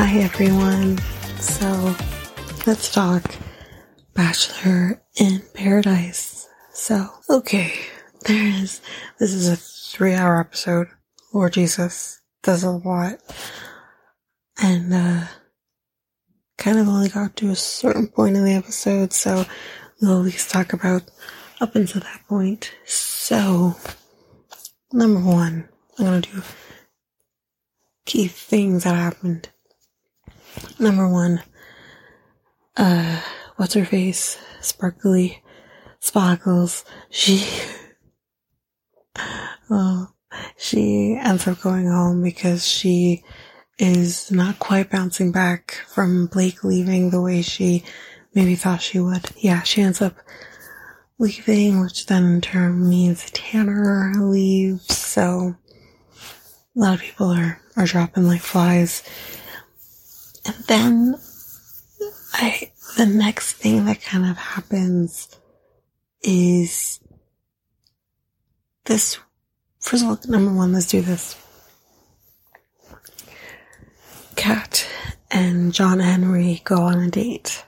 Hi everyone. So let's talk Bachelor in Paradise. So, okay, there is, this is a three hour episode. Lord Jesus, does a lot. And, uh, kind of only got to a certain point in the episode, so we'll at least talk about up until that point. So, number one, I'm gonna do key things that happened. Number one, uh, what's her face? Sparkly Sparkles. She, oh, she ends up going home because she is not quite bouncing back from Blake leaving the way she maybe thought she would. Yeah, she ends up leaving, which then in turn means Tanner leaves. So a lot of people are, are dropping like flies. And then I, the next thing that kind of happens is this. First of all, number one, let's do this. Kat and John Henry go on a date.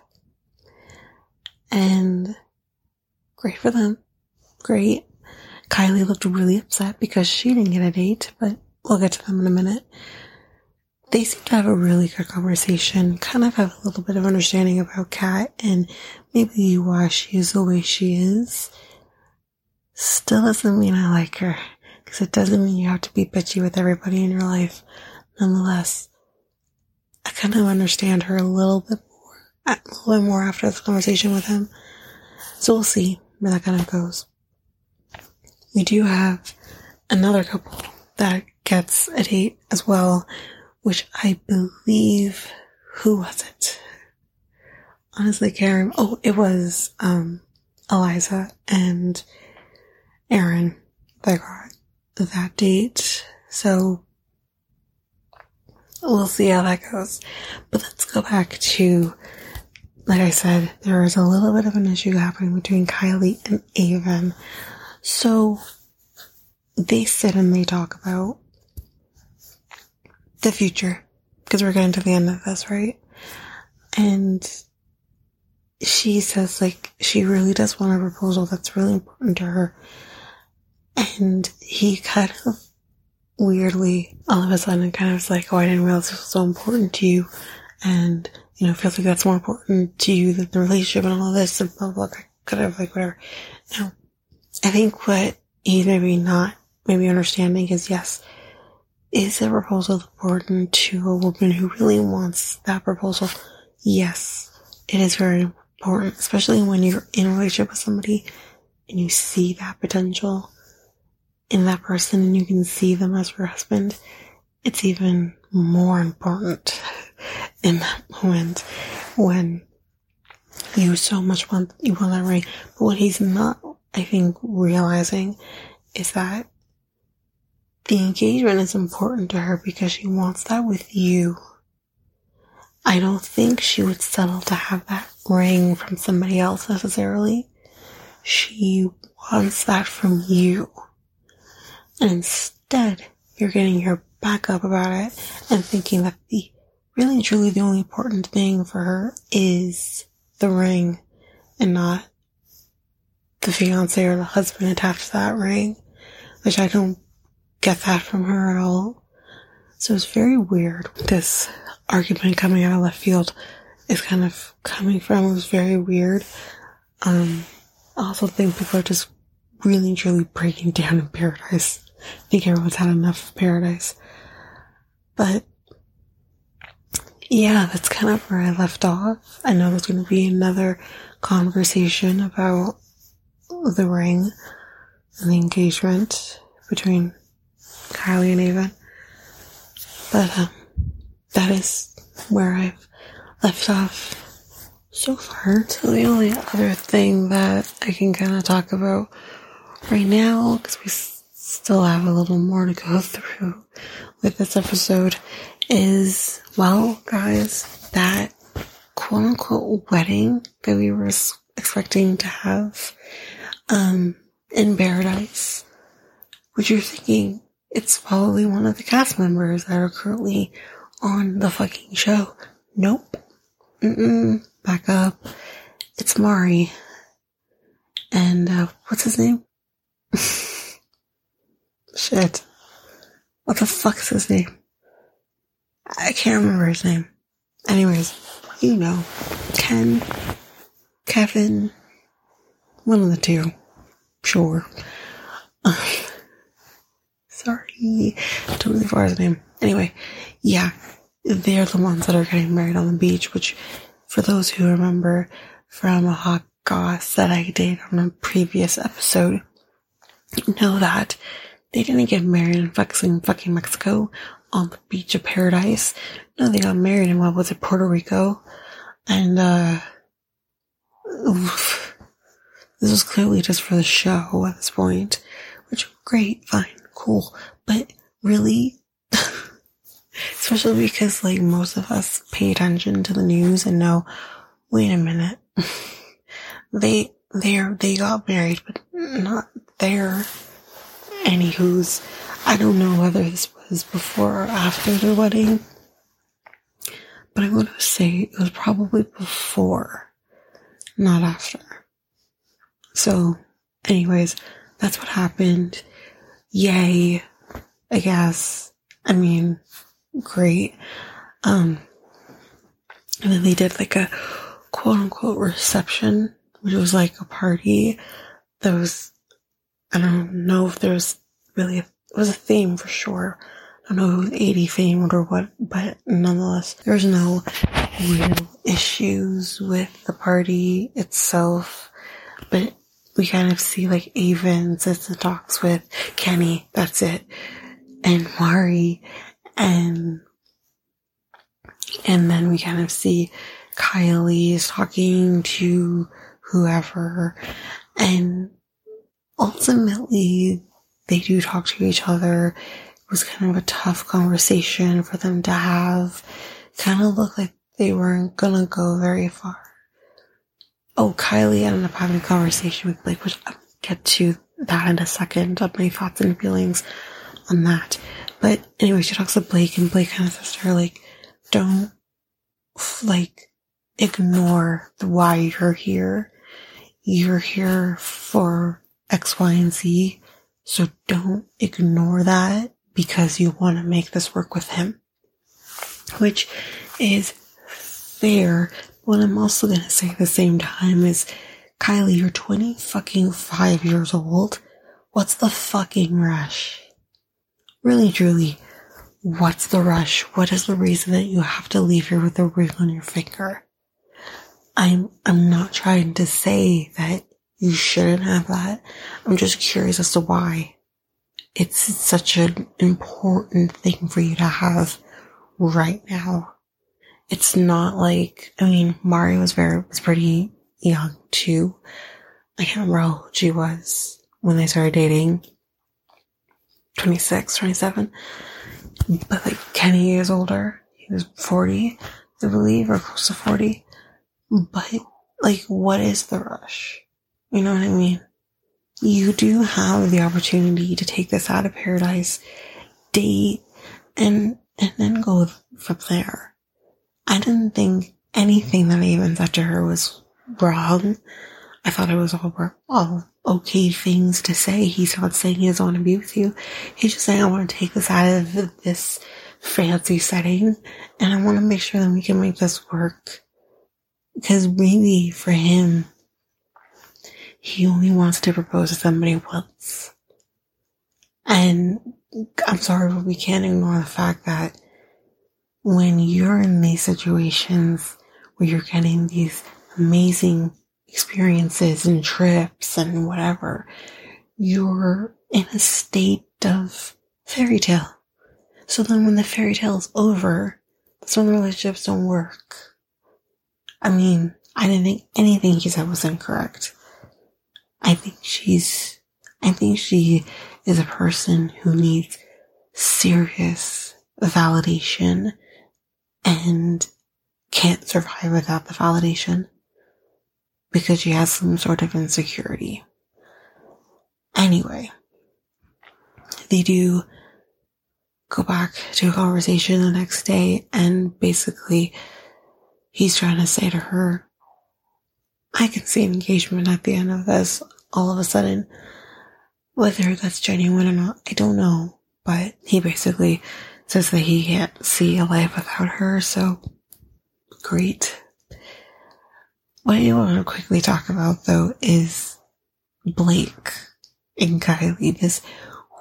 And great for them. Great. Kylie looked really upset because she didn't get a date, but we'll get to them in a minute. They seem to have a really good conversation, kind of have a little bit of understanding about Kat and maybe why she is the way she is. Still doesn't mean I like her, because it doesn't mean you have to be bitchy with everybody in your life. Nonetheless, I kind of understand her a little bit more, a little bit more after this conversation with him. So we'll see where that kind of goes. We do have another couple that gets a date as well, which I believe, who was it? Honestly, Karen. Oh, it was, um, Eliza and Aaron that got that date. So we'll see how that goes. But let's go back to, like I said, there is a little bit of an issue happening between Kylie and Aven. So they sit and they talk about the future because we're getting to the end of this, right? And she says like she really does want a proposal that's really important to her. And he kind of weirdly all of a sudden kind of is like, Oh, I didn't realize this was so important to you. And, you know, feels like that's more important to you than the relationship and all of this and blah, blah, blah, kind of like whatever. Now, I think what he's maybe not maybe understanding is yes, is a proposal important to a woman who really wants that proposal? Yes, it is very important, especially when you're in a relationship with somebody and you see that potential in that person and you can see them as your husband. It's even more important in that moment when you so much want, you want that ring. But what he's not, I think, realizing is that the engagement is important to her because she wants that with you. I don't think she would settle to have that ring from somebody else necessarily. She wants that from you. And instead, you're getting your back up about it and thinking that the really truly the only important thing for her is the ring and not the fiance or the husband attached to that ring, which I don't get that from her at all. So it's very weird. This argument coming out of left field is kind of coming from. It was very weird. Um, I also think people are just really truly breaking down in paradise. I think everyone's had enough of paradise. But yeah, that's kind of where I left off. I know there's going to be another conversation about the ring and the engagement between Kylie and Aven. But um, that is where I've left off so far. So the only other thing that I can kind of talk about right now, because we still have a little more to go through with this episode, is well, guys, that quote unquote wedding that we were expecting to have um, in paradise, which you're thinking it's probably one of the cast members that are currently on the fucking show. Nope. Mm-mm. Back up. It's Mari. And, uh, what's his name? Shit. What the fuck is his name? I can't remember his name. Anyways, you know. Ken. Kevin. One of the two. Sure. sorry. Totally forgot his name. Anyway, yeah. They're the ones that are getting married on the beach, which, for those who remember from a hot goss that I did on a previous episode, know that they didn't get married in fucking fucking Mexico on the beach of paradise. No, they got married in what was it, Puerto Rico? And uh oof, this was clearly just for the show at this point. Which great, fine, cool. But really especially because like most of us pay attention to the news and know, wait a minute. they they they got married, but not there Anywho's, I don't know whether this was before or after the wedding, but I'm to say it was probably before, not after. So, anyways, that's what happened. Yay, I guess. I mean, great. Um, and then they did like a quote unquote reception, which was like a party that was I don't know if there was really a, it was a theme for sure. I don't know if it was 80 themed or what, but nonetheless, there was no real issues with the party itself. But we kind of see like Aven sits and talks with Kenny, that's it, and Mari, and and then we kind of see Kylie is talking to whoever, and ultimately they do talk to each other. It was kind of a tough conversation for them to have. Kind of looked like they weren't gonna go very far. Oh, Kylie ended up having a conversation with Blake, which I'll get to that in a second of my thoughts and feelings on that. But anyway, she talks to Blake and Blake kind of says to her, like, don't, like, ignore the why you're here. You're here for X, Y, and Z. So don't ignore that because you want to make this work with him. Which is fair. What I'm also going to say at the same time is, Kylie, you're 20 fucking five years old. What's the fucking rush? Really, truly, what's the rush? What is the reason that you have to leave here with a ring on your finger? I'm, I'm not trying to say that you shouldn't have that. I'm just curious as to why it's such an important thing for you to have right now. It's not like, I mean, Mari was very, was pretty young too. I can't remember how old she was when they started dating. 26, 27. But like Kenny is older. He was 40, I believe, or close to 40. But like, what is the rush? You know what I mean? You do have the opportunity to take this out of paradise, date, and, and then go from there. I didn't think anything that I even said to her was wrong. I thought it was all, all okay things to say. He's not saying he doesn't want to be with you. He's just saying, I want to take this out of this fancy setting and I want to make sure that we can make this work. Because really, for him, he only wants to propose to somebody once. And I'm sorry, but we can't ignore the fact that when you're in these situations where you're getting these amazing experiences and trips and whatever, you're in a state of fairy tale. So then when the fairy tale is over, that's when the relationships don't work. I mean, I didn't think anything he said was incorrect. I think she's, I think she is a person who needs serious validation and can't survive without the validation because she has some sort of insecurity. Anyway, they do go back to a conversation the next day and basically he's trying to say to her, I can see an engagement at the end of this all of a sudden. Whether that's genuine or not, I don't know. But he basically says that he can't see a life without her, so great. What I want to quickly talk about though is Blake and Kylie, this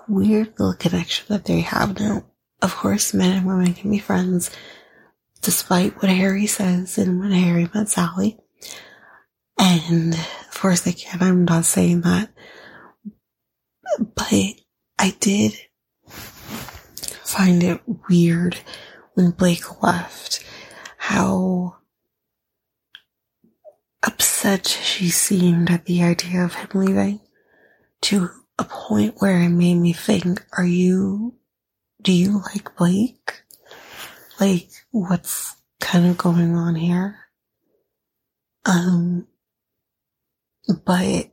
weird little connection that they have now. Of course, men and women can be friends, despite what Harry says and when Harry met Sally. And of course they can. I'm not saying that. But I did find it weird when Blake left how upset she seemed at the idea of him leaving to a point where it made me think, are you, do you like Blake? Like, what's kind of going on here? Um, but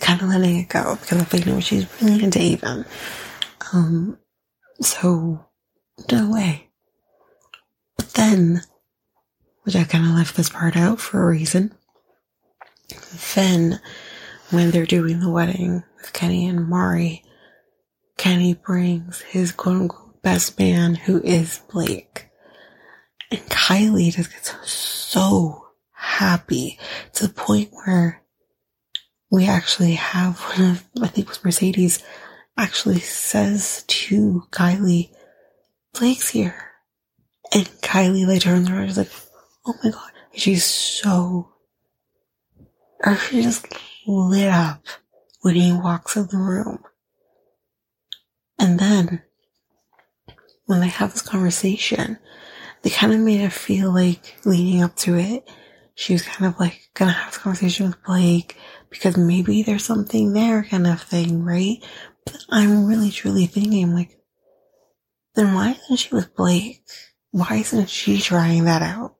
kind of letting it go because I think she's really into Aven. Um, so no way. But then, which I kind of left this part out for a reason. Then, when they're doing the wedding with Kenny and Mari, Kenny brings his quote unquote best man, who is Blake. And Kylie just gets so happy to the point where we actually have one of, I think it was Mercedes, actually says to Kylie, Blake's here. And Kylie like turns around and is like, oh my god. she's so, or she just lit up when he walks in the room. And then, when they have this conversation, they kind of made it feel like leading up to it, she was kind of like gonna have this conversation with Blake because maybe there's something there kind of thing, right? But I'm really truly thinking like, then why isn't she with Blake? Why isn't she trying that out?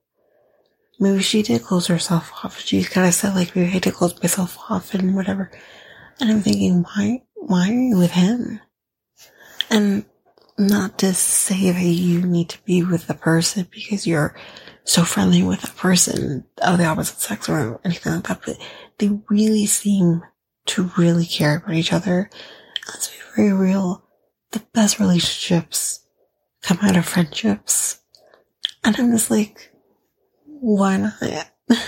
Maybe she did close herself off. She kind of said like, maybe I to close myself off and whatever. And I'm thinking, why, why are you with him? And not to say that you need to be with the person because you're so friendly with a person of the opposite sex or anything like that, but they really seem to really care about each other. Let's be very real. The best relationships come out of friendships. And I'm just like, why not?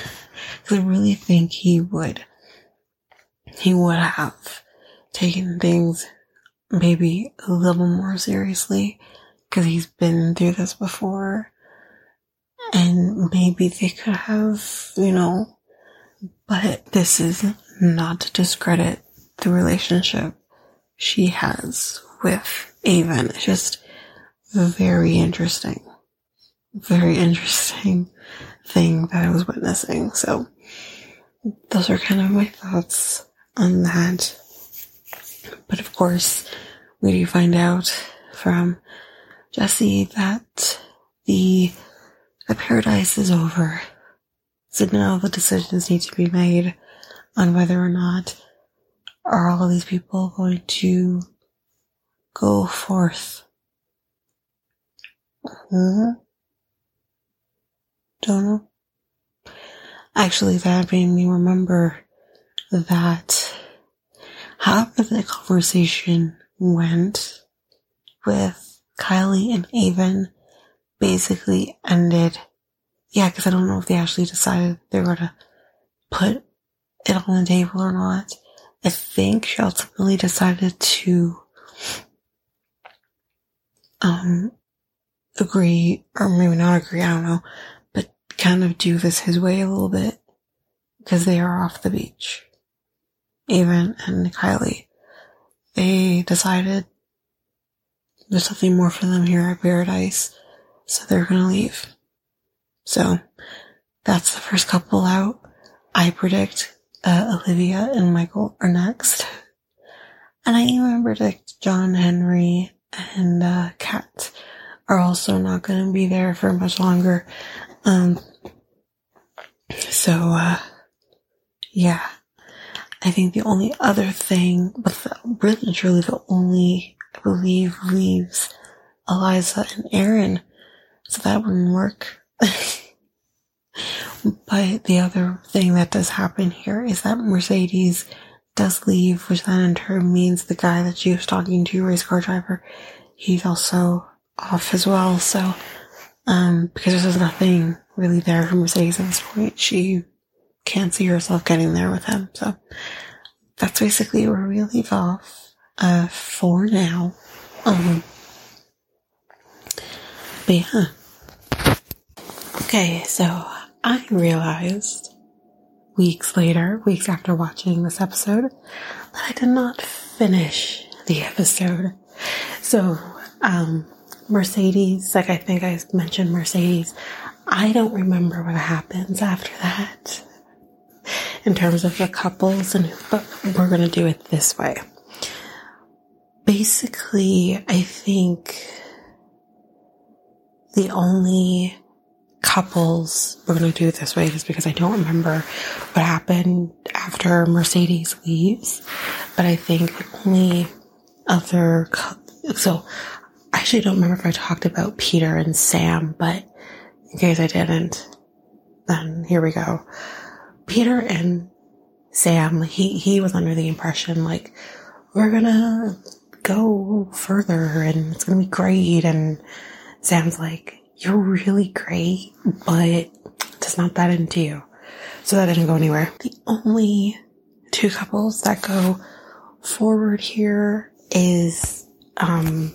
Because I really think he would, he would have taken things maybe a little more seriously because he's been through this before and maybe they could have, you know, but this is not to discredit the relationship she has with Aven. It's just a very interesting, very interesting thing that I was witnessing. So those are kind of my thoughts on that. But of course, we do find out from Jesse that the the paradise is over. So now the decisions need to be made on whether or not are all of these people going to go forth. Hmm? Don't know. Actually, that made me remember that however the conversation went with Kylie and Aven basically ended. Yeah, because I don't know if they actually decided they were going to put it on the table or not. I think she ultimately decided to um agree, or maybe not agree, I don't know, but kind of do this his way a little bit because they are off the beach. Aven and Kylie. They decided there's something more for them here at Paradise so they're gonna leave. So that's the first couple out. I predict uh, Olivia and Michael are next. And I even predict John Henry and uh, Kat are also not going to be there for much longer. Um, so, uh, yeah. I think the only other thing, but the, really truly the only I believe, leaves Eliza and Aaron. So that wouldn't work. but the other thing that does happen here is that Mercedes does leave, which then in turn means the guy that she was talking to, race car driver, he's also off as well. So, um, because there's nothing really there for Mercedes at this point, she can't see herself getting there with him. So that's basically where we leave off, uh, for now. Um, but yeah. Okay, so I realized weeks later, weeks after watching this episode, that I did not finish the episode. So, um, Mercedes, like I think I mentioned Mercedes, I don't remember what happens after that in terms of the couples and but we're going to do it this way. Basically, I think the only couples we're going to do it this way just because I don't remember what happened after Mercedes leaves, but I think the only other so I actually don't remember if I talked about Peter and Sam, but in case I didn't, then here we go. Peter and Sam, he, he was under the impression like, we're gonna go further and it's gonna be great. And Sam's like, you're really great, but just not that into you. So that didn't go anywhere. The only two couples that go forward here is, um,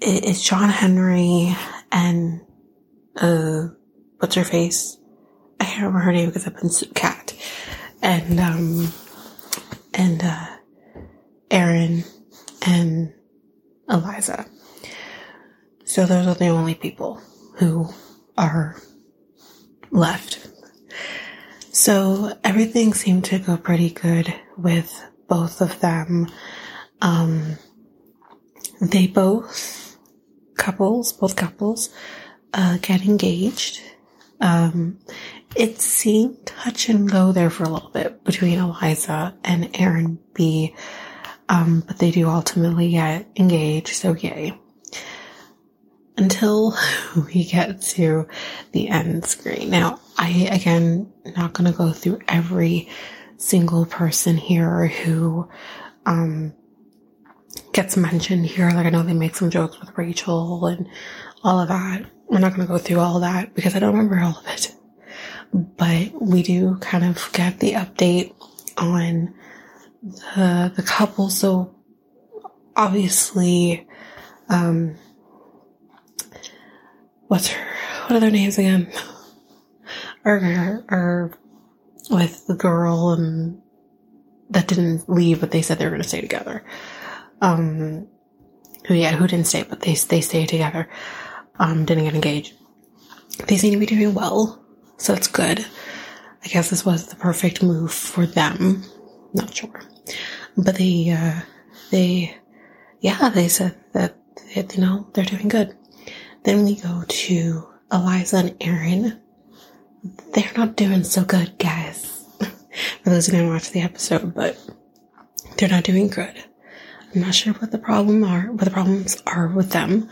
it's John Henry and, uh, what's her face? I can't remember her name because I've been cat. And, um, and, uh, Aaron and Eliza. So those are the only people who are left. So everything seemed to go pretty good with both of them. Um, they both couples, both couples, uh, get engaged. Um, it seemed touch and go there for a little bit between Eliza and Aaron B. Um, but they do ultimately get engaged, so yay. Until we get to the end screen. Now, I, again, not gonna go through every single person here who, um, gets mentioned here. Like I know they make some jokes with Rachel and all of that. We're not going to go through all that because I don't remember all of it. But we do kind of get the update on the the couple. So obviously, um, what's her? What are their names again? or or with the girl and that didn't leave, but they said they were going to stay together um, who yeah, who didn't stay, but they they stayed together. Um, didn't get engaged. They seem to be doing well, so it's good. I guess this was the perfect move for them. Not sure, but they uh, they yeah they said that you know they're doing good. Then we go to Eliza and Aaron. They're not doing so good, guys. for those who didn't watch the episode, but they're not doing good. I'm not sure what the problem are, what the problems are with them.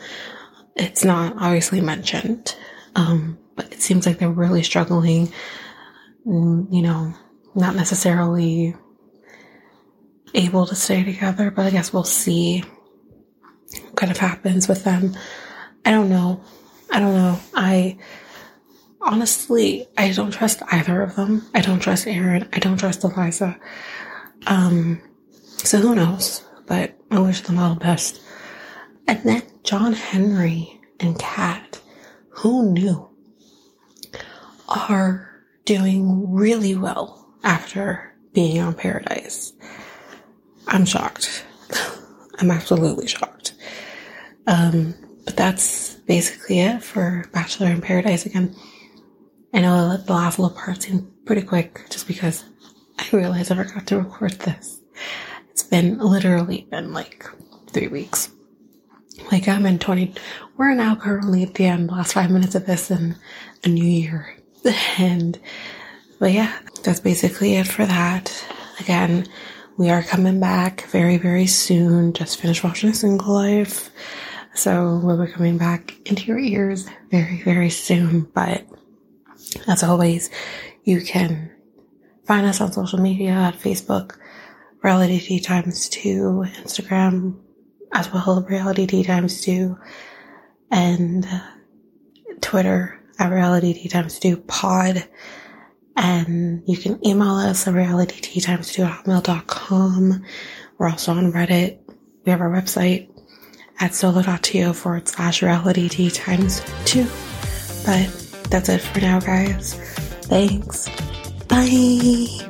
It's not obviously mentioned, um, but it seems like they're really struggling. Mm, you know, not necessarily able to stay together, but I guess we'll see what kind of happens with them. I don't know. I don't know. I honestly, I don't trust either of them. I don't trust Aaron. I don't trust Eliza. Um, so who knows? but I wish them all the best. And then John Henry and Kat, who knew, are doing really well after being on Paradise. I'm shocked. I'm absolutely shocked. Um, but that's basically it for Bachelor in Paradise again. I know the last little part seemed pretty quick just because I realized I forgot to record this. It's been literally been like three weeks. Like I'm in 20, we're now currently at the end, last five minutes of this and a new year. And, but yeah, that's basically it for that. Again, we are coming back very, very soon. Just finished watching Single Life. So we'll be coming back into your ears very, very soon. But as always, you can find us on social media at Facebook, Reality Tea Times 2, Instagram, as well, Reality Tea Times 2, and Twitter at Reality Tea Times 2 Pod. And you can email us at realitytea times 2 at hotmail.com. We're also on Reddit. We have our website at solo.to forward slash reality tea times 2. But that's it for now, guys. Thanks. Bye.